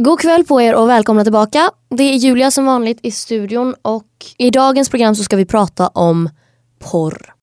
God kväll på er och välkomna tillbaka. Det är Julia som vanligt i studion och i dagens program så ska vi prata om porr.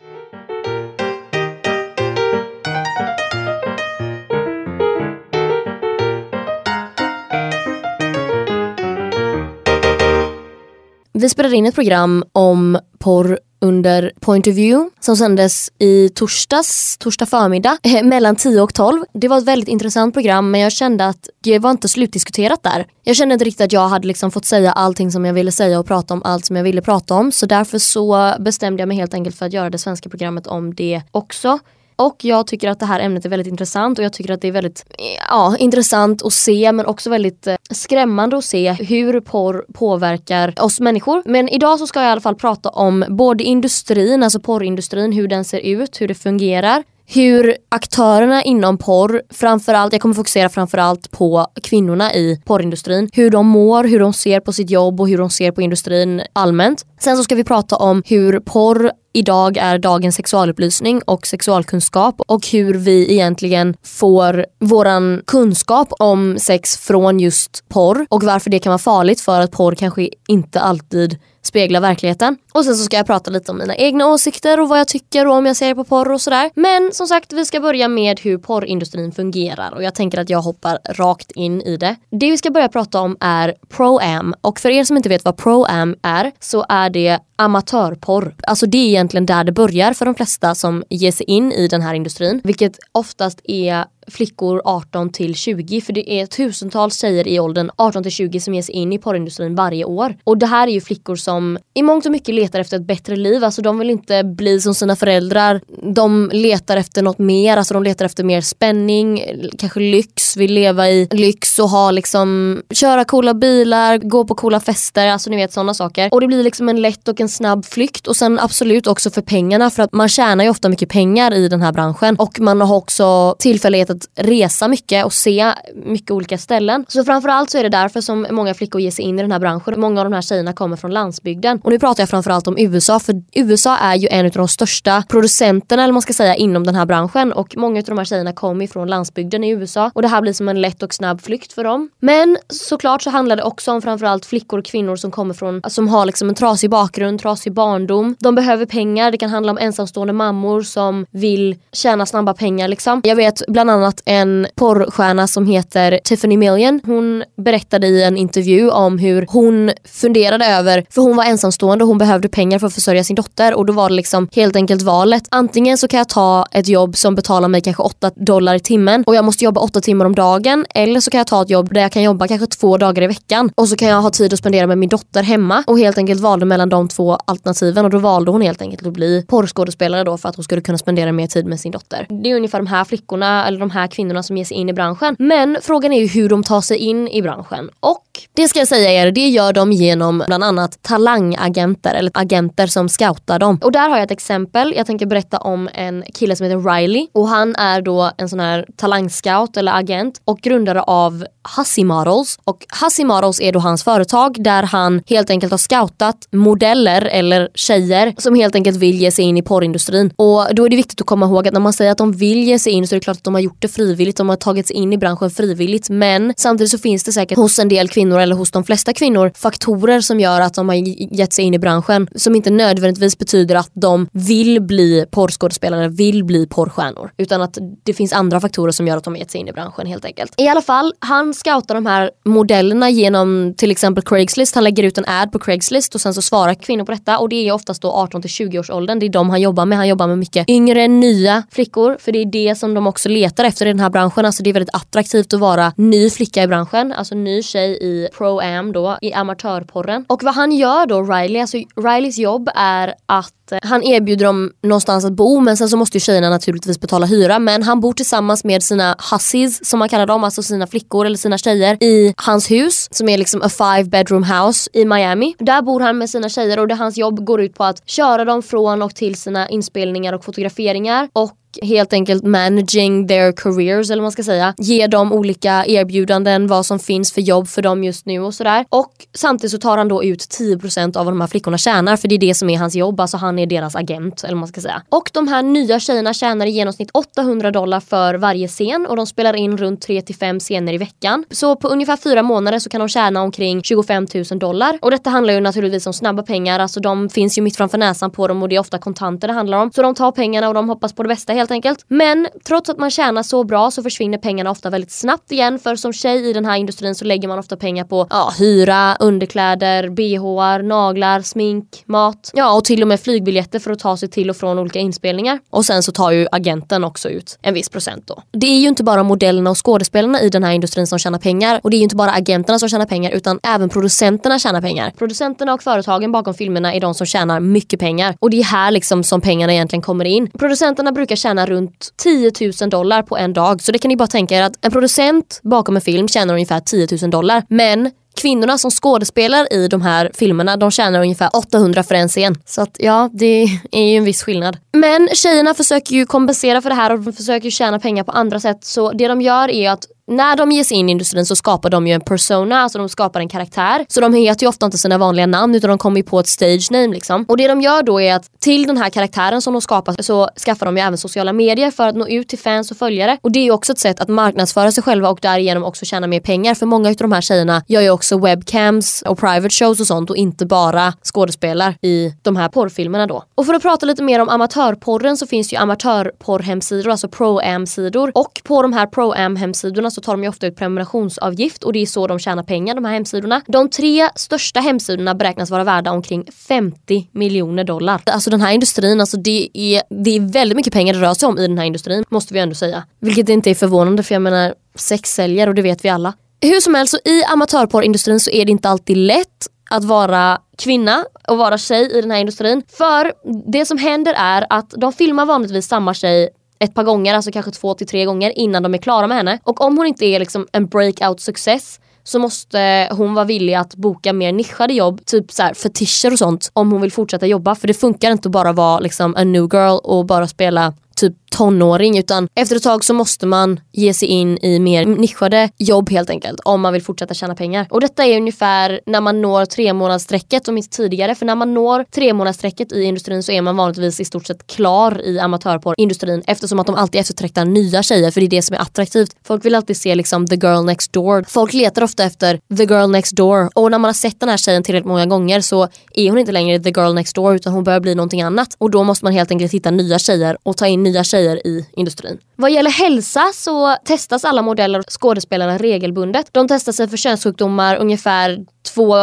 Vi spelade in ett program om porr under Point of View som sändes i torsdags, torsdag förmiddag eh, mellan 10 och 12. Det var ett väldigt intressant program men jag kände att det var inte slutdiskuterat där. Jag kände inte riktigt att jag hade liksom fått säga allting som jag ville säga och prata om allt som jag ville prata om så därför så bestämde jag mig helt enkelt för att göra det svenska programmet om det också. Och jag tycker att det här ämnet är väldigt intressant och jag tycker att det är väldigt ja, intressant att se men också väldigt eh, skrämmande att se hur porr påverkar oss människor. Men idag så ska jag i alla fall prata om både industrin, alltså porrindustrin, hur den ser ut, hur det fungerar hur aktörerna inom porr, framförallt, jag kommer fokusera framförallt på kvinnorna i porrindustrin, hur de mår, hur de ser på sitt jobb och hur de ser på industrin allmänt. Sen så ska vi prata om hur porr idag är dagens sexualupplysning och sexualkunskap och hur vi egentligen får våran kunskap om sex från just porr och varför det kan vara farligt för att porr kanske inte alltid speglar verkligheten. Och sen så ska jag prata lite om mina egna åsikter och vad jag tycker och om jag ser på porr och sådär. Men som sagt, vi ska börja med hur porrindustrin fungerar och jag tänker att jag hoppar rakt in i det. Det vi ska börja prata om är Pro-Am och för er som inte vet vad Pro-Am är så är det amatörporr. Alltså det är egentligen där det börjar för de flesta som ger sig in i den här industrin. Vilket oftast är flickor 18 till 20 för det är tusentals tjejer i åldern 18 till 20 som ger sig in i porrindustrin varje år. Och det här är ju flickor som i mångt och mycket letar efter ett bättre liv. Alltså de vill inte bli som sina föräldrar. De letar efter något mer, alltså de letar efter mer spänning, kanske lyx, vill leva i lyx och ha liksom köra coola bilar, gå på coola fester, alltså ni vet sådana saker. Och det blir liksom en lätt och en snabb flykt och sen absolut också för pengarna för att man tjänar ju ofta mycket pengar i den här branschen och man har också tillfällighet att resa mycket och se mycket olika ställen. Så framförallt så är det därför som många flickor ger sig in i den här branschen. Många av de här tjejerna kommer från landsbygden. Och nu pratar jag framförallt om USA för USA är ju en av de största producenterna eller man ska säga inom den här branschen och många av de här tjejerna kommer från landsbygden i USA och det här blir som en lätt och snabb flykt för dem. Men såklart så handlar det också om framförallt flickor och kvinnor som kommer från, som har liksom en trasig bakgrund, trasig barndom. De behöver pengar, det kan handla om ensamstående mammor som vill tjäna snabba pengar liksom. Jag vet bland annat en porrstjärna som heter Tiffany Million. Hon berättade i en intervju om hur hon funderade över, för hon var ensamstående och hon behövde pengar för att försörja sin dotter och då var det liksom helt enkelt valet. Antingen så kan jag ta ett jobb som betalar mig kanske 8 dollar i timmen och jag måste jobba 8 timmar om dagen eller så kan jag ta ett jobb där jag kan jobba kanske två dagar i veckan och så kan jag ha tid att spendera med min dotter hemma och helt enkelt valde mellan de två alternativen och då valde hon helt enkelt att bli porrskådespelare då för att hon skulle kunna spendera mer tid med sin dotter. Det är ungefär de här flickorna eller de här kvinnorna som ger sig in i branschen. Men frågan är ju hur de tar sig in i branschen. Och det ska jag säga er, det gör de genom bland annat talangagenter eller agenter som scoutar dem. Och där har jag ett exempel. Jag tänker berätta om en kille som heter Riley och han är då en sån här talangscout eller agent och grundare av Hussy Models. Och Hussy Models är då hans företag där han helt enkelt har scoutat modeller eller tjejer som helt enkelt vill ge sig in i porrindustrin. Och då är det viktigt att komma ihåg att när man säger att de vill ge sig in så är det klart att de har gjort det frivilligt, de har tagit sig in i branschen frivilligt. Men samtidigt så finns det säkert hos en del kvinnor eller hos de flesta kvinnor faktorer som gör att de har gett sig in i branschen som inte nödvändigtvis betyder att de vill bli porrskådespelare, vill bli porrstjärnor. Utan att det finns andra faktorer som gör att de har gett sig in i branschen helt enkelt. I alla fall, han scoutar de här modellerna genom till exempel Craigslist. Han lägger ut en ad på Craigslist och sen så svarar kvinnor på detta och det är oftast då 18 till 20 års åldern. Det är de han jobbar med. Han jobbar med mycket yngre, nya flickor för det är det som de också letar efter i den här branschen. Alltså det är väldigt attraktivt att vara ny flicka i branschen, alltså ny tjej i pro-am då, i amatörporren. Och vad han gör då, Riley, alltså Rileys jobb är att Eh, han erbjuder dem någonstans att bo men sen så måste ju tjejerna naturligtvis betala hyra men han bor tillsammans med sina hussies som man kallar dem, alltså sina flickor eller sina tjejer i hans hus som är liksom a five bedroom house i Miami. Där bor han med sina tjejer och det hans jobb går ut på att köra dem från och till sina inspelningar och fotograferingar och helt enkelt managing their careers eller vad man ska säga. Ge dem olika erbjudanden, vad som finns för jobb för dem just nu och sådär. Och samtidigt så tar han då ut 10% av vad de här flickorna tjänar för det är det som är hans jobb. Alltså han är deras agent eller vad man ska säga. Och de här nya tjejerna tjänar i genomsnitt 800 dollar för varje scen och de spelar in runt 3 till 5 scener i veckan. Så på ungefär fyra månader så kan de tjäna omkring 25 000 dollar. Och detta handlar ju naturligtvis om snabba pengar, alltså de finns ju mitt framför näsan på dem och det är ofta kontanter det handlar om. Så de tar pengarna och de hoppas på det bästa helt enkelt. Men trots att man tjänar så bra så försvinner pengarna ofta väldigt snabbt igen för som tjej i den här industrin så lägger man ofta pengar på ja, hyra, underkläder, bhar, naglar, smink, mat. Ja och till och med flygbiljetter för att ta sig till och från olika inspelningar. Och sen så tar ju agenten också ut en viss procent då. Det är ju inte bara modellerna och skådespelarna i den här industrin som tjänar pengar och det är ju inte bara agenterna som tjänar pengar utan även producenterna tjänar pengar. Producenterna och företagen bakom filmerna är de som tjänar mycket pengar och det är här liksom som pengarna egentligen kommer in. Producenterna brukar tjäna runt 10 000 dollar på en dag så det kan ni bara tänka er att en producent bakom en film tjänar ungefär 10 000 dollar men kvinnorna som skådespelar i de här filmerna de tjänar ungefär 800 för en scen. Så att ja, det är ju en viss skillnad. Men tjejerna försöker ju kompensera för det här och de försöker tjäna pengar på andra sätt. Så det de gör är att när de ger sig in i industrin så skapar de ju en persona, alltså de skapar en karaktär. Så de heter ju ofta inte sina vanliga namn utan de kommer ju på ett stage name liksom. Och det de gör då är att till den här karaktären som de skapar så skaffar de ju även sociala medier för att nå ut till fans och följare. Och det är ju också ett sätt att marknadsföra sig själva och därigenom också tjäna mer pengar. För många av de här tjejerna gör ju också webcams och private shows och sånt och inte bara skådespelar i de här porrfilmerna då. Och för att prata lite mer om amatörporren så finns det ju amatörporrhemsidor, alltså pro-am-sidor. Och på de här pro-am-hemsidorna så tar de ju ofta ut prenumerationsavgift och det är så de tjänar pengar de här hemsidorna. De tre största hemsidorna beräknas vara värda omkring 50 miljoner dollar. Alltså den här industrin, alltså det är, det är väldigt mycket pengar det rör sig om i den här industrin måste vi ändå säga. Vilket inte är förvånande för jag menar sex säljer och det vet vi alla. Hur som helst, så i amatörporrindustrin så är det inte alltid lätt att vara kvinna och vara tjej i den här industrin. För det som händer är att de filmar vanligtvis samma tjej ett par gånger, alltså kanske två till tre gånger innan de är klara med henne. Och om hon inte är liksom en breakout success så måste hon vara villig att boka mer nischade jobb, typ så här fetischer och sånt om hon vill fortsätta jobba. För det funkar inte att bara vara liksom en new girl och bara spela typ tonåring utan efter ett tag så måste man ge sig in i mer nischade jobb helt enkelt om man vill fortsätta tjäna pengar. Och detta är ungefär när man når tre månadsstrecket och inte tidigare för när man når tre månadsstrecket i industrin så är man vanligtvis i stort sett klar i amatörporrindustrin eftersom att de alltid eftertraktar nya tjejer för det är det som är attraktivt. Folk vill alltid se liksom the girl next door. Folk letar ofta efter the girl next door och när man har sett den här tjejen tillräckligt många gånger så är hon inte längre the girl next door utan hon börjar bli någonting annat och då måste man helt enkelt hitta nya tjejer och ta in nya tjejer tjejer i industrin. Vad gäller hälsa så testas alla modeller och skådespelare regelbundet. De testar sig för könssjukdomar ungefär två,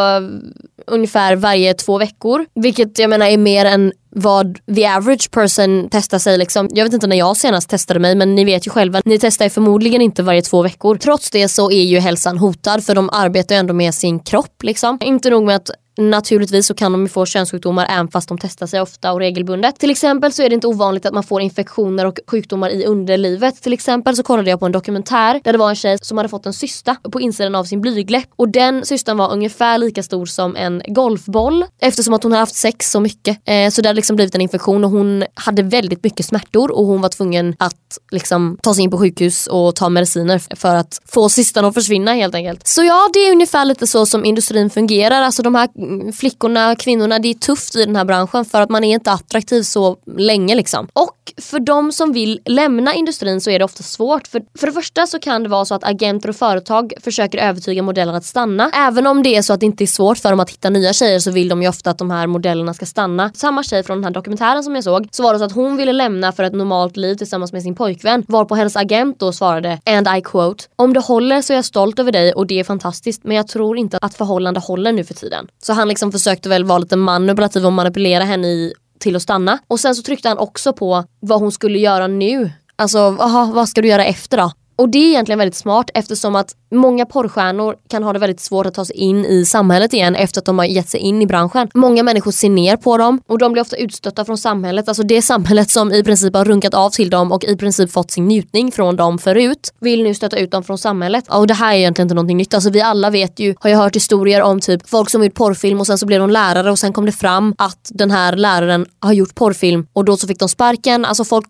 ungefär varje två veckor. Vilket jag menar är mer än vad the average person testar sig. Liksom. Jag vet inte när jag senast testade mig men ni vet ju själva, ni testar ju förmodligen inte varje två veckor. Trots det så är ju hälsan hotad för de arbetar ju ändå med sin kropp. Liksom. Inte nog med att Naturligtvis så kan de ju få könssjukdomar även fast de testar sig ofta och regelbundet. Till exempel så är det inte ovanligt att man får infektioner och sjukdomar i underlivet. Till exempel så kollade jag på en dokumentär där det var en tjej som hade fått en cysta på insidan av sin blygdläpp och den cystan var ungefär lika stor som en golfboll eftersom att hon hade haft sex så mycket. Eh, så det hade liksom blivit en infektion och hon hade väldigt mycket smärtor och hon var tvungen att liksom ta sig in på sjukhus och ta mediciner för att få cystan att försvinna helt enkelt. Så ja, det är ungefär lite så som industrin fungerar. Alltså de här flickorna, kvinnorna, det är tufft i den här branschen för att man är inte attraktiv så länge liksom. Och för de som vill lämna industrin så är det ofta svårt. För, för det första så kan det vara så att agenter och företag försöker övertyga modeller att stanna. Även om det är så att det inte är svårt för dem att hitta nya tjejer så vill de ju ofta att de här modellerna ska stanna. Samma tjej från den här dokumentären som jag såg så var det så att hon ville lämna för ett normalt liv tillsammans med sin pojkvän varpå hennes agent då svarade and I quote om det håller så är jag stolt över dig och det är fantastiskt men jag tror inte att förhållande håller nu för tiden. Så han liksom försökte väl vara lite manipulativ och manipulera henne i till att stanna. Och sen så tryckte han också på vad hon skulle göra nu. Alltså, aha, vad ska du göra efter då? Och det är egentligen väldigt smart eftersom att många porrstjärnor kan ha det väldigt svårt att ta sig in i samhället igen efter att de har gett sig in i branschen. Många människor ser ner på dem och de blir ofta utstötta från samhället. Alltså det samhället som i princip har runkat av till dem och i princip fått sin njutning från dem förut vill nu stötta ut dem från samhället. Och det här är egentligen inte någonting nytt. Alltså vi alla vet ju, har ju hört historier om typ folk som gjort porrfilm och sen så blev de lärare och sen kom det fram att den här läraren har gjort porrfilm och då så fick de sparken. Alltså folk,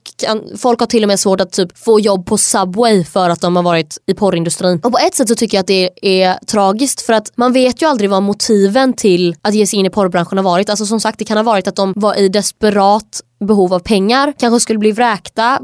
folk har till och med svårt att typ få jobb på Subway för att de har varit i porrindustrin. Och på ett sätt så tycker jag att det är tragiskt för att man vet ju aldrig vad motiven till att ge sig in i porrbranschen har varit. Alltså som sagt det kan ha varit att de var i desperat behov av pengar, kanske skulle bli vräkta,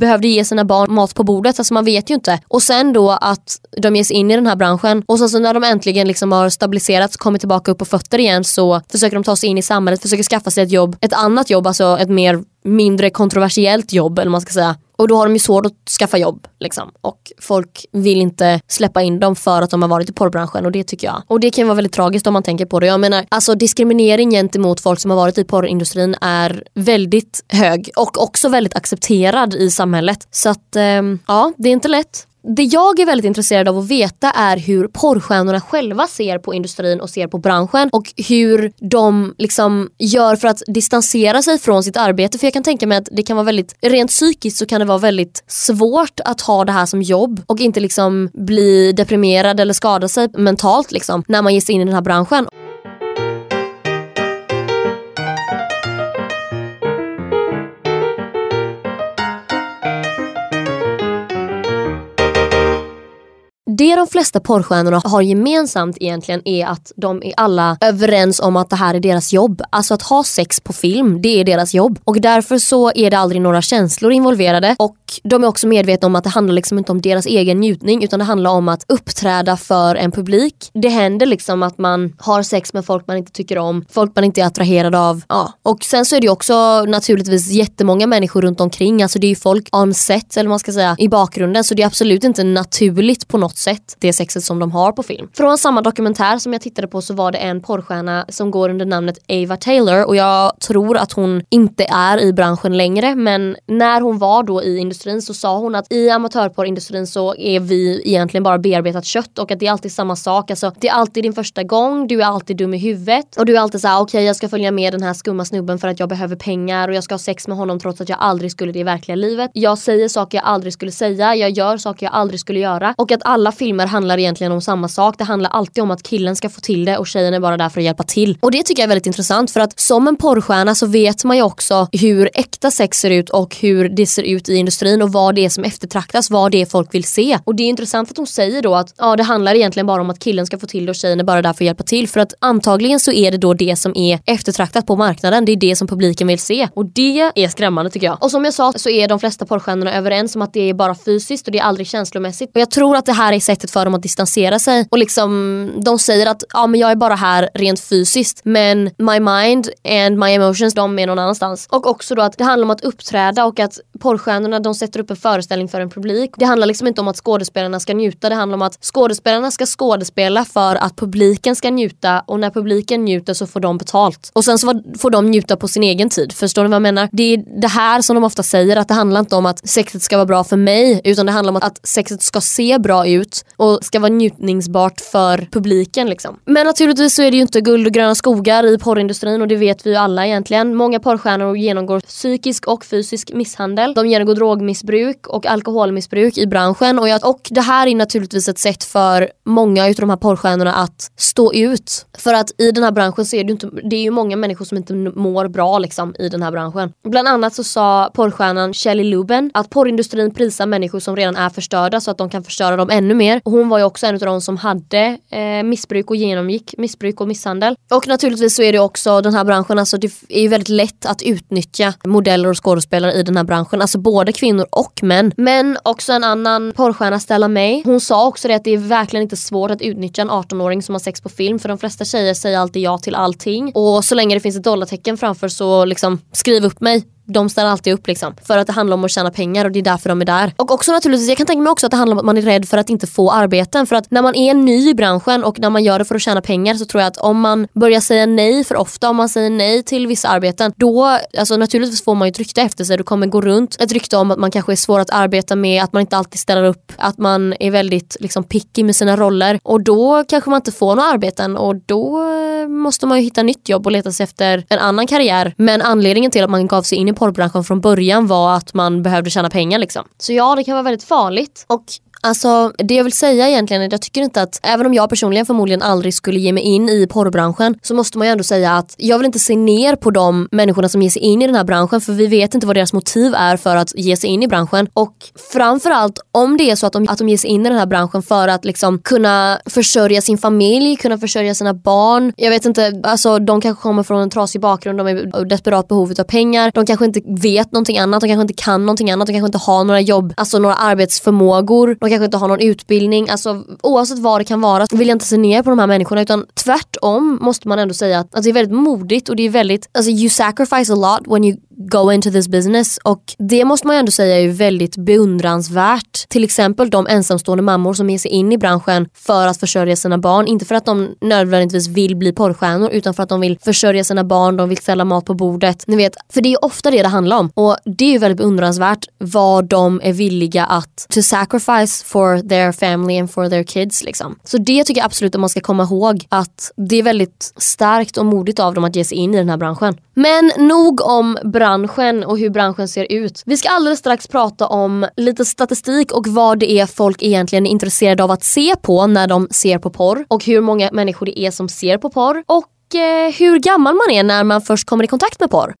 behövde ge sina barn mat på bordet. Alltså man vet ju inte. Och sen då att de ger sig in i den här branschen och sen så när de äntligen liksom har stabiliserats, kommit tillbaka upp på fötter igen så försöker de ta sig in i samhället, försöker skaffa sig ett jobb, ett annat jobb, alltså ett mer mindre kontroversiellt jobb eller man ska säga. Och då har de ju svårt att skaffa jobb. Liksom. Och folk vill inte släppa in dem för att de har varit i porrbranschen och det tycker jag. Och det kan vara väldigt tragiskt om man tänker på det. Jag menar, alltså diskriminering gentemot folk som har varit i porrindustrin är väldigt hög och också väldigt accepterad i samhället. Så att, eh, ja, det är inte lätt det jag är väldigt intresserad av att veta är hur porrstjärnorna själva ser på industrin och ser på branschen och hur de liksom gör för att distansera sig från sitt arbete. För jag kan tänka mig att det kan vara väldigt, rent psykiskt så kan det vara väldigt svårt att ha det här som jobb och inte liksom bli deprimerad eller skada sig mentalt liksom när man ger sig in i den här branschen. Det de flesta porrstjärnorna har gemensamt egentligen är att de är alla överens om att det här är deras jobb. Alltså att ha sex på film, det är deras jobb. Och därför så är det aldrig några känslor involverade. Och de är också medvetna om att det handlar liksom inte om deras egen njutning utan det handlar om att uppträda för en publik. Det händer liksom att man har sex med folk man inte tycker om, folk man inte är attraherad av. Ja. Och sen så är det också naturligtvis jättemånga människor runt omkring. Alltså det är ju folk on set eller man ska säga i bakgrunden så det är absolut inte naturligt på något sätt sett det sexet som de har på film. Från samma dokumentär som jag tittade på så var det en porrstjärna som går under namnet Ava Taylor och jag tror att hon inte är i branschen längre men när hon var då i industrin så sa hon att i amatörporrindustrin så är vi egentligen bara bearbetat kött och att det är alltid samma sak. Alltså, det är alltid din första gång, du är alltid dum i huvudet och du är alltid såhär okej okay, jag ska följa med den här skumma snubben för att jag behöver pengar och jag ska ha sex med honom trots att jag aldrig skulle det i verkliga livet. Jag säger saker jag aldrig skulle säga, jag gör saker jag aldrig skulle göra och att alla filmer handlar egentligen om samma sak. Det handlar alltid om att killen ska få till det och tjejen är bara där för att hjälpa till. Och det tycker jag är väldigt intressant för att som en porrstjärna så vet man ju också hur äkta sex ser ut och hur det ser ut i industrin och vad det är som eftertraktas, vad det är folk vill se. Och det är intressant att hon säger då att ja, det handlar egentligen bara om att killen ska få till det och tjejen är bara där för att hjälpa till. För att antagligen så är det då det som är eftertraktat på marknaden. Det är det som publiken vill se. Och det är skrämmande tycker jag. Och som jag sa så är de flesta porrstjärnorna överens om att det är bara fysiskt och det är aldrig känslomässigt. Och jag tror att det här är sättet för dem att distansera sig. Och liksom, de säger att ja, men jag är bara här rent fysiskt men my mind and my emotions de är någon annanstans. Och också då att det handlar om att uppträda och att porrstjärnorna de sätter upp en föreställning för en publik. Det handlar liksom inte om att skådespelarna ska njuta, det handlar om att skådespelarna ska skådespela för att publiken ska njuta och när publiken njuter så får de betalt. Och sen så får de njuta på sin egen tid. Förstår ni vad jag menar? Det är det här som de ofta säger att det handlar inte om att sexet ska vara bra för mig utan det handlar om att sexet ska se bra ut och ska vara njutningsbart för publiken. Liksom. Men naturligtvis så är det ju inte guld och gröna skogar i porrindustrin och det vet vi ju alla egentligen. Många porrstjärnor genomgår psykisk och fysisk misshandel. De genomgår drogmissbruk och alkoholmissbruk i branschen och, jag, och det här är naturligtvis ett sätt för många utav de här porrstjärnorna att stå ut. För att i den här branschen så är det ju, inte, det är ju många människor som inte mår bra liksom, i den här branschen. Bland annat så sa porrstjärnan Shelly Luben att porrindustrin prisar människor som redan är förstörda så att de kan förstöra dem ännu mer. Hon var ju också en av de som hade eh, missbruk och genomgick missbruk och misshandel. Och naturligtvis så är det också den här branschen, alltså det är ju väldigt lätt att utnyttja modeller och skådespelare i den här branschen. Alltså både kvinnor och män. Men också en annan porrstjärna, Stella May, hon sa också det att det är verkligen inte svårt att utnyttja en 18-åring som har sex på film för de flesta tjejer säger alltid ja till allting. Och så länge det finns ett dollartecken framför så liksom skriv upp mig de ställer alltid upp liksom. För att det handlar om att tjäna pengar och det är därför de är där. Och också naturligtvis, jag kan tänka mig också att det handlar om att man är rädd för att inte få arbeten. För att när man är ny i branschen och när man gör det för att tjäna pengar så tror jag att om man börjar säga nej för ofta, om man säger nej till vissa arbeten, då, alltså naturligtvis får man ju ett rykte efter sig. Det kommer gå runt ett rykte om att man kanske är svår att arbeta med, att man inte alltid ställer upp, att man är väldigt liksom picky med sina roller. Och då kanske man inte får några arbeten och då eh, måste man ju hitta nytt jobb och leta sig efter en annan karriär. Men anledningen till att man gav sig in i porrbranschen från början var att man behövde tjäna pengar liksom. Så ja, det kan vara väldigt farligt. Och Alltså det jag vill säga egentligen är att jag tycker inte att, även om jag personligen förmodligen aldrig skulle ge mig in i porrbranschen så måste man ju ändå säga att jag vill inte se ner på de människorna som ger sig in i den här branschen för vi vet inte vad deras motiv är för att ge sig in i branschen. Och framförallt om det är så att de, att de ger sig in i den här branschen för att liksom kunna försörja sin familj, kunna försörja sina barn. Jag vet inte, alltså de kanske kommer från en trasig bakgrund, de är i desperat behov av pengar, de kanske inte vet någonting annat, de kanske inte kan någonting annat, de kanske inte har några jobb, alltså några arbetsförmågor, de kanske inte har någon utbildning. Alltså oavsett vad det kan vara vill jag inte se ner på de här människorna utan tvärtom måste man ändå säga att, att det är väldigt modigt och det är väldigt, alltså you sacrifice a lot when you go into this business och det måste man ju ändå säga är väldigt beundransvärt. Till exempel de ensamstående mammor som ger sig in i branschen för att försörja sina barn. Inte för att de nödvändigtvis vill bli porrstjärnor utan för att de vill försörja sina barn, de vill ställa mat på bordet. Ni vet, för det är ofta det det handlar om och det är ju väldigt beundransvärt vad de är villiga att to sacrifice for their family and for their kids liksom. Så det tycker jag absolut att man ska komma ihåg att det är väldigt starkt och modigt av dem att ge sig in i den här branschen. Men nog om branschen och hur branschen ser ut. Vi ska alldeles strax prata om lite statistik och vad det är folk egentligen är intresserade av att se på när de ser på porr och hur många människor det är som ser på porr och eh, hur gammal man är när man först kommer i kontakt med porr.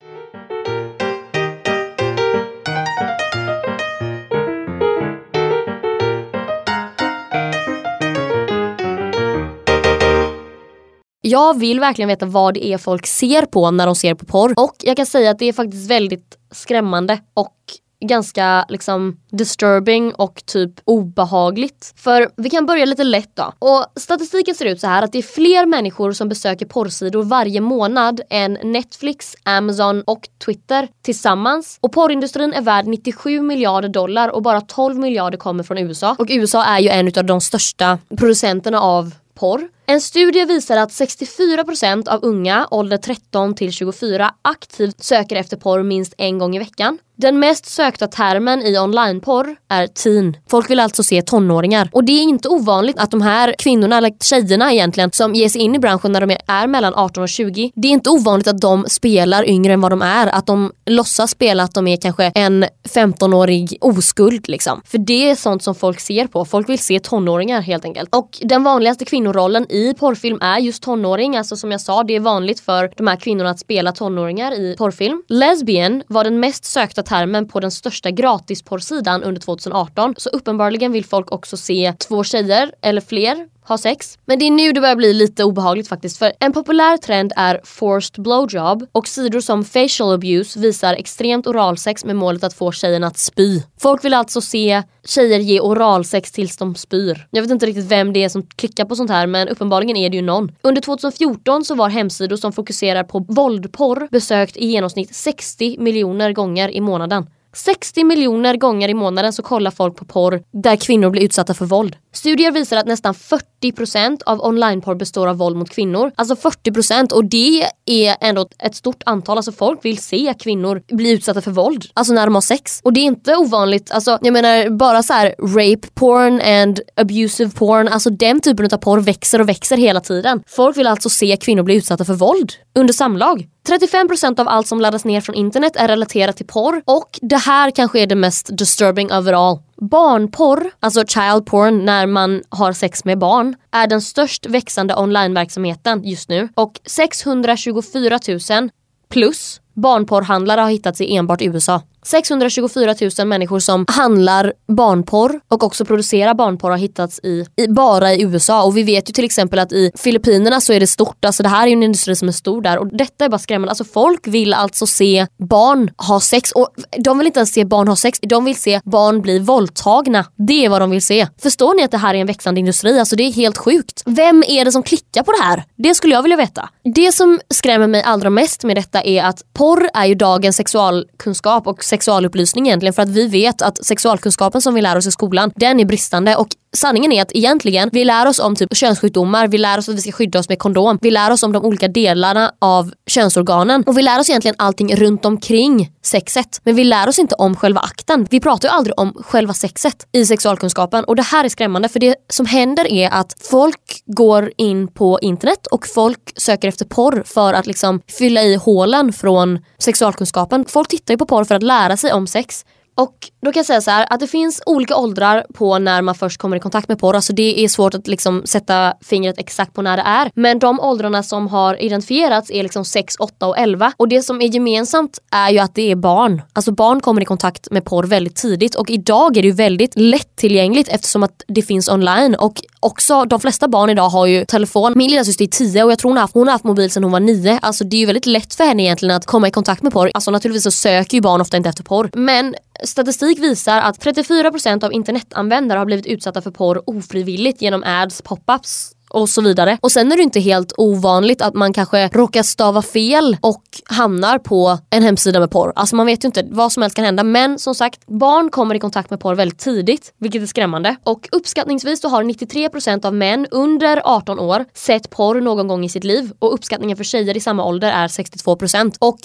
Jag vill verkligen veta vad det är folk ser på när de ser på porr. Och jag kan säga att det är faktiskt väldigt skrämmande och ganska liksom disturbing och typ obehagligt. För vi kan börja lite lätt då. Och statistiken ser ut så här att det är fler människor som besöker porrsidor varje månad än Netflix, Amazon och Twitter tillsammans. Och porrindustrin är värd 97 miljarder dollar och bara 12 miljarder kommer från USA. Och USA är ju en av de största producenterna av porr. En studie visar att 64% av unga ålder 13 till 24 aktivt söker efter porr minst en gång i veckan. Den mest sökta termen i onlineporr är teen. Folk vill alltså se tonåringar. Och det är inte ovanligt att de här kvinnorna, eller tjejerna egentligen, som ger sig in i branschen när de är mellan 18 och 20. Det är inte ovanligt att de spelar yngre än vad de är. Att de låtsas spela att de är kanske en 15-årig oskuld liksom. För det är sånt som folk ser på. Folk vill se tonåringar helt enkelt. Och den vanligaste kvinnorollen i porrfilm är just tonåring. Alltså som jag sa, det är vanligt för de här kvinnorna att spela tonåringar i porrfilm. Lesbian var den mest sökta termen på den största gratisporrsidan under 2018. Så uppenbarligen vill folk också se två tjejer eller fler ha sex. Men det är nu det börjar bli lite obehagligt faktiskt för en populär trend är forced blowjob och sidor som facial abuse visar extremt oralsex med målet att få tjejen att spy. Folk vill alltså se tjejer ge oralsex tills de spyr. Jag vet inte riktigt vem det är som klickar på sånt här men uppenbarligen är det ju någon. Under 2014 så var hemsidor som fokuserar på våldporr besökt i genomsnitt 60 miljoner gånger i månaden. 60 miljoner gånger i månaden så kollar folk på porr där kvinnor blir utsatta för våld. Studier visar att nästan 40% 40 av onlineporr består av våld mot kvinnor. Alltså 40% och det är ändå ett stort antal. Alltså folk vill se kvinnor bli utsatta för våld. Alltså när de har sex. Och det är inte ovanligt, alltså jag menar bara så här rape porn and abusive porn. Alltså den typen av porr växer och växer hela tiden. Folk vill alltså se kvinnor bli utsatta för våld under samlag. 35% av allt som laddas ner från internet är relaterat till porr och det här kanske är det mest disturbing of it all. Barnporr, alltså child porn när man har sex med barn, är den störst växande onlineverksamheten just nu och 624 000 plus barnporrhandlare har hittats i enbart USA. 624 000 människor som handlar barnporr och också producerar barnporr har hittats i, i, bara i USA och vi vet ju till exempel att i Filippinerna så är det stort, alltså det här är ju en industri som är stor där och detta är bara skrämmande. Alltså folk vill alltså se barn ha sex och de vill inte ens se barn ha sex, de vill se barn bli våldtagna. Det är vad de vill se. Förstår ni att det här är en växande industri? Alltså det är helt sjukt. Vem är det som klickar på det här? Det skulle jag vilja veta. Det som skrämmer mig allra mest med detta är att porr är ju dagens sexualkunskap och sexualupplysning egentligen för att vi vet att sexualkunskapen som vi lär oss i skolan den är bristande och sanningen är att egentligen vi lär oss om typ könssjukdomar, vi lär oss att vi ska skydda oss med kondom, vi lär oss om de olika delarna av könsorganen och vi lär oss egentligen allting runt omkring sexet. Men vi lär oss inte om själva akten. Vi pratar ju aldrig om själva sexet i sexualkunskapen och det här är skrämmande för det som händer är att folk går in på internet och folk söker efter porr för att liksom fylla i hålen från sexualkunskapen. Folk tittar ju på porr för att lära sig om sex och då kan jag säga så här att det finns olika åldrar på när man först kommer i kontakt med porr. Alltså det är svårt att liksom sätta fingret exakt på när det är. Men de åldrarna som har identifierats är liksom 6, 8 och 11. Och det som är gemensamt är ju att det är barn. Alltså barn kommer i kontakt med porr väldigt tidigt och idag är det ju väldigt lättillgängligt eftersom att det finns online och också de flesta barn idag har ju telefon. Min lilla syster är 10 och jag tror hon har, haft, hon har haft mobil sedan hon var 9. Alltså det är ju väldigt lätt för henne egentligen att komma i kontakt med porr. Alltså naturligtvis så söker ju barn ofta inte efter porr. Men Statistik visar att 34% av internetanvändare har blivit utsatta för porr ofrivilligt genom ads, pop-ups och så vidare. Och sen är det inte helt ovanligt att man kanske råkar stava fel och hamnar på en hemsida med porr. Alltså man vet ju inte, vad som helst kan hända. Men som sagt, barn kommer i kontakt med porr väldigt tidigt, vilket är skrämmande. Och uppskattningsvis så har 93% av män under 18 år sett porr någon gång i sitt liv och uppskattningen för tjejer i samma ålder är 62%. Och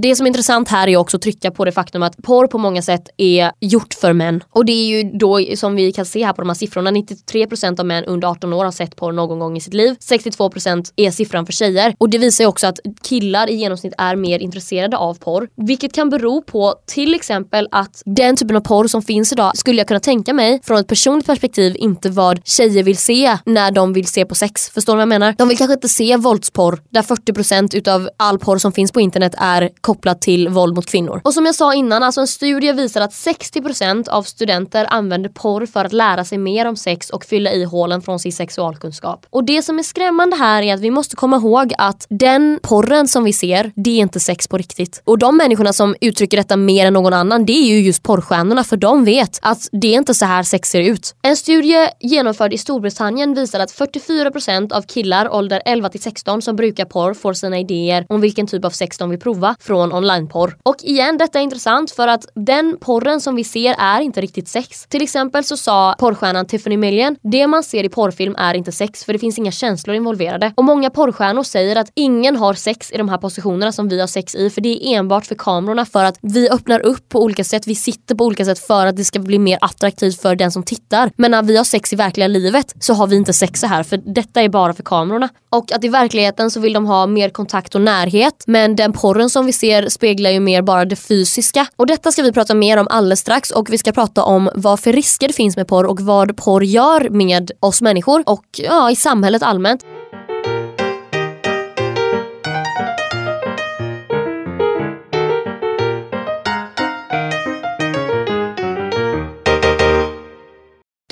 det som är intressant här är också att trycka på det faktum att porr på många sätt är gjort för män. Och det är ju då som vi kan se här på de här siffrorna, 93% av män under 18 år har sett porr någon gång i sitt liv. 62% är siffran för tjejer. Och det visar ju också att killar i genomsnitt är mer intresserade av porr. Vilket kan bero på till exempel att den typen av porr som finns idag skulle jag kunna tänka mig från ett personligt perspektiv inte vad tjejer vill se när de vill se på sex. Förstår du vad jag menar? De vill kanske inte se våldsporr där 40% utav all porr som finns på internet är kopplat till våld mot kvinnor. Och som jag sa innan, alltså en studie visar att 60% av studenter använder porr för att lära sig mer om sex och fylla i hålen från sin sexualkunskap. Och det som är skrämmande här är att vi måste komma ihåg att den porren som vi ser, det är inte sex på riktigt. Och de människorna som uttrycker detta mer än någon annan, det är ju just porrstjärnorna för de vet att det är inte så här sex ser ut. En studie genomförd i Storbritannien visar att 44% av killar ålder 11 till 16 som brukar porr får sina idéer om vilken typ av sex de vill prova från onlineporr. Och igen, detta är intressant för att den porren som vi ser är inte riktigt sex. Till exempel så sa porrstjärnan Tiffany Million, det man ser i porrfilm är inte sex för det finns inga känslor involverade. Och många porrstjärnor säger att ingen har sex i de här positionerna som vi har sex i för det är enbart för kamerorna för att vi öppnar upp på olika sätt, vi sitter på olika sätt för att det ska bli mer attraktivt för den som tittar. Men när vi har sex i verkliga livet så har vi inte sex så här för detta är bara för kamerorna. Och att i verkligheten så vill de ha mer kontakt och närhet men den porren som vi ser speglar ju mer bara det fysiska. Och detta ska vi prata mer om alldeles strax och vi ska prata om vad för risker det finns med porr och vad porr gör med oss människor och ja, i samhället allmänt.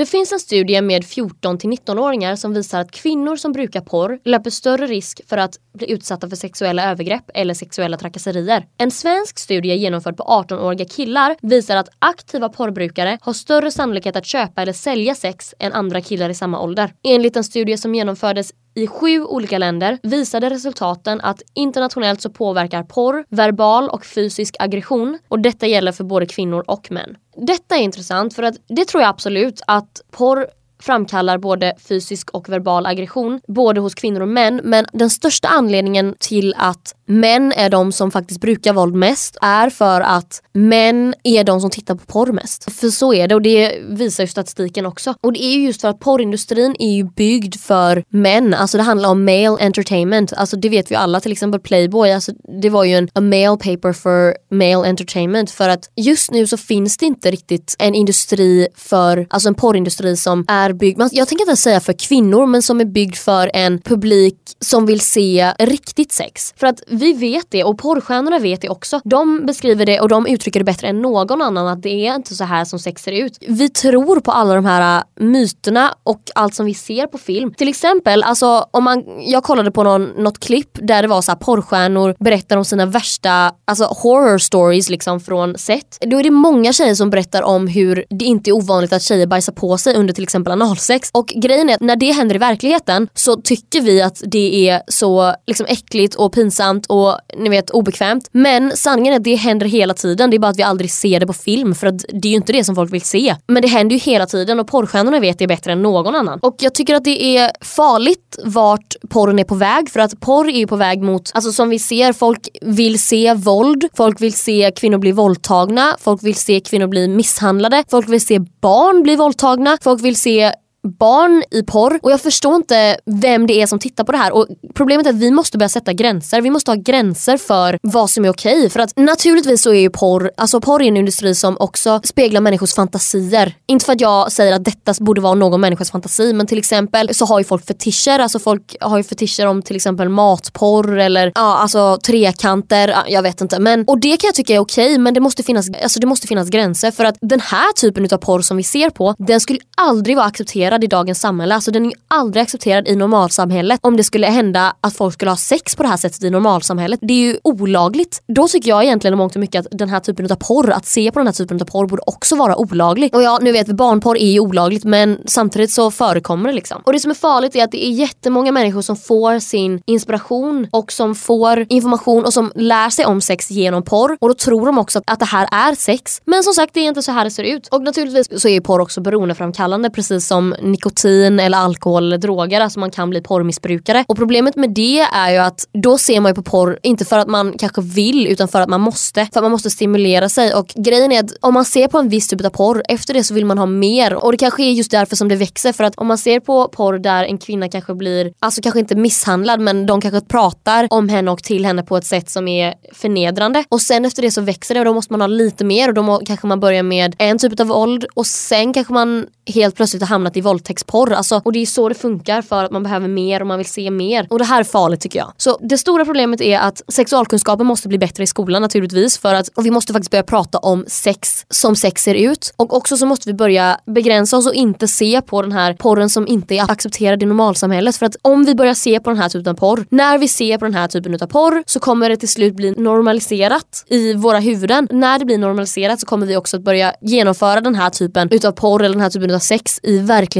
Det finns en studie med 14 till 19-åringar som visar att kvinnor som brukar porr löper större risk för att bli utsatta för sexuella övergrepp eller sexuella trakasserier. En svensk studie genomförd på 18-åriga killar visar att aktiva porrbrukare har större sannolikhet att köpa eller sälja sex än andra killar i samma ålder. Enligt en studie som genomfördes i sju olika länder visade resultaten att internationellt så påverkar porr verbal och fysisk aggression och detta gäller för både kvinnor och män. Detta är intressant för att det tror jag absolut att porr framkallar både fysisk och verbal aggression både hos kvinnor och män men den största anledningen till att män är de som faktiskt brukar våld mest är för att män är de som tittar på porr mest. För så är det och det visar ju statistiken också. Och det är ju just för att porrindustrin är ju byggd för män. Alltså det handlar om male entertainment. Alltså det vet vi alla, till exempel Playboy. Alltså det var ju en a male paper for male entertainment för att just nu så finns det inte riktigt en industri för, alltså en porrindustri som är byggd, jag tänker inte säga för kvinnor men som är byggd för en publik som vill se riktigt sex. För att vi vet det och porrstjärnorna vet det också. De beskriver det och de uttrycker det bättre än någon annan att det är inte så här som sex ser ut. Vi tror på alla de här äh, myterna och allt som vi ser på film. Till exempel, alltså, om man, jag kollade på någon, något klipp där det var så här porrstjärnor berättar om sina värsta alltså horror stories liksom från set. Då är det många tjejer som berättar om hur det inte är ovanligt att tjejer bajsar på sig under till exempel analsex. Och grejen är att när det händer i verkligheten så tycker vi att det är så liksom äckligt och pinsamt och ni vet obekvämt. Men sanningen är att det händer hela tiden. Det är bara att vi aldrig ser det på film för att det är ju inte det som folk vill se. Men det händer ju hela tiden och porrstjärnorna vet det bättre än någon annan. Och jag tycker att det är farligt vart porren är på väg för att porr är ju på väg mot, alltså som vi ser, folk vill se våld, folk vill se kvinnor bli våldtagna, folk vill se kvinnor bli misshandlade, folk vill se barn bli våldtagna, folk vill se barn i porr och jag förstår inte vem det är som tittar på det här. Och Problemet är att vi måste börja sätta gränser. Vi måste ha gränser för vad som är okej. För att naturligtvis så är ju porr, alltså porr är en industri som också speglar människors fantasier. Inte för att jag säger att detta borde vara någon människas fantasi men till exempel så har ju folk fetischer. Alltså folk har ju fetischer om till exempel matporr eller ja, alltså trekanter. Jag vet inte. Men, och det kan jag tycka är okej men det måste, finnas, alltså det måste finnas gränser för att den här typen av porr som vi ser på den skulle aldrig vara accepterad i dagens samhälle. Alltså den är ju aldrig accepterad i normalsamhället om det skulle hända att folk skulle ha sex på det här sättet i normalsamhället. Det är ju olagligt. Då tycker jag egentligen i mångt och mycket att den här typen av porr, att se på den här typen av porr borde också vara olagligt. Och ja, nu vet vi barnporr är ju olagligt men samtidigt så förekommer det liksom. Och det som är farligt är att det är jättemånga människor som får sin inspiration och som får information och som lär sig om sex genom porr och då tror de också att det här är sex. Men som sagt det är inte så här det ser ut. Och naturligtvis så är porr också beroendeframkallande precis som nikotin eller alkohol eller droger. Alltså man kan bli porrmissbrukare. Och problemet med det är ju att då ser man ju på porr inte för att man kanske vill utan för att man måste. För att man måste stimulera sig och grejen är att om man ser på en viss typ av porr efter det så vill man ha mer och det kanske är just därför som det växer för att om man ser på porr där en kvinna kanske blir, alltså kanske inte misshandlad men de kanske pratar om henne och till henne på ett sätt som är förnedrande och sen efter det så växer det och då måste man ha lite mer och då kanske man börjar med en typ av våld och sen kanske man helt plötsligt har hamnat i våldtäktsporr. Alltså, och det är så det funkar för att man behöver mer och man vill se mer. Och det här är farligt tycker jag. Så det stora problemet är att sexualkunskapen måste bli bättre i skolan naturligtvis. För att, och vi måste faktiskt börja prata om sex som sex ser ut. Och också så måste vi börja begränsa oss och inte se på den här porren som inte är accepterad i normalsamhället. För att om vi börjar se på den här typen av porr, när vi ser på den här typen av porr så kommer det till slut bli normaliserat i våra huvuden. När det blir normaliserat så kommer vi också att börja genomföra den här typen utav porr eller den här typen av sex i verkligheten.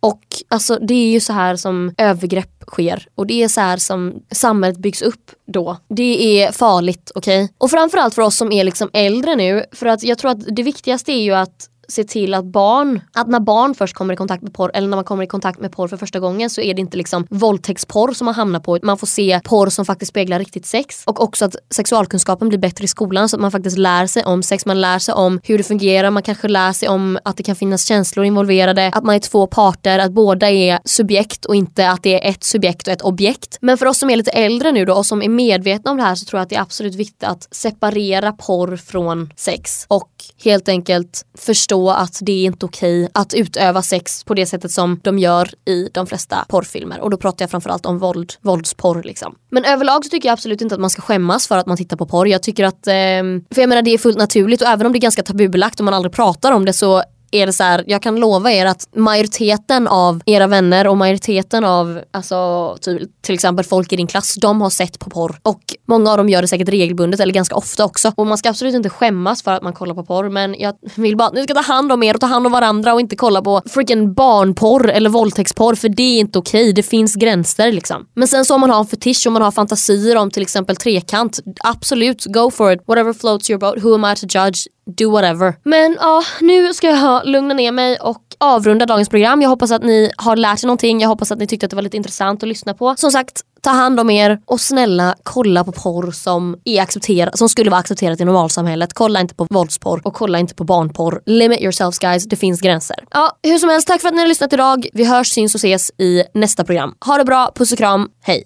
Och alltså det är ju så här som övergrepp sker och det är så här som samhället byggs upp då. Det är farligt, okej? Okay? Och framförallt för oss som är liksom äldre nu för att jag tror att det viktigaste är ju att se till att barn, att när barn först kommer i kontakt med porr eller när man kommer i kontakt med porr för första gången så är det inte liksom våldtäktsporr som man hamnar på. Man får se porr som faktiskt speglar riktigt sex. Och också att sexualkunskapen blir bättre i skolan så att man faktiskt lär sig om sex. Man lär sig om hur det fungerar. Man kanske lär sig om att det kan finnas känslor involverade. Att man är två parter, att båda är subjekt och inte att det är ett subjekt och ett objekt. Men för oss som är lite äldre nu då och som är medvetna om det här så tror jag att det är absolut viktigt att separera porr från sex och helt enkelt förstå förstå att det är inte okej att utöva sex på det sättet som de gör i de flesta porrfilmer. Och då pratar jag framförallt om våld, våldsporr liksom. Men överlag så tycker jag absolut inte att man ska skämmas för att man tittar på porr. Jag tycker att, eh, för jag menar det är fullt naturligt och även om det är ganska tabubelagt och man aldrig pratar om det så är det så här, jag kan lova er att majoriteten av era vänner och majoriteten av alltså, till, till exempel folk i din klass, de har sett på porr. Och många av dem gör det säkert regelbundet eller ganska ofta också. Och man ska absolut inte skämmas för att man kollar på porr men jag vill bara att ni ska ta hand om er och ta hand om varandra och inte kolla på freaking barnporr eller våldtäktsporr för det är inte okej. Det finns gränser liksom. Men sen så om man har en fetisch och man har fantasier om till exempel trekant, absolut go for it. Whatever floats your boat, who am I to judge? Do whatever. Men ja, nu ska jag lugna ner mig och avrunda dagens program. Jag hoppas att ni har lärt er någonting. Jag hoppas att ni tyckte att det var lite intressant att lyssna på. Som sagt, ta hand om er och snälla kolla på porr som, är accepterat, som skulle vara accepterat i normalsamhället. Kolla inte på våldsporr och kolla inte på barnporr. Limit yourselves guys, det finns gränser. Ja, hur som helst, tack för att ni har lyssnat idag. Vi hörs, syns och ses i nästa program. Ha det bra, puss och kram, hej!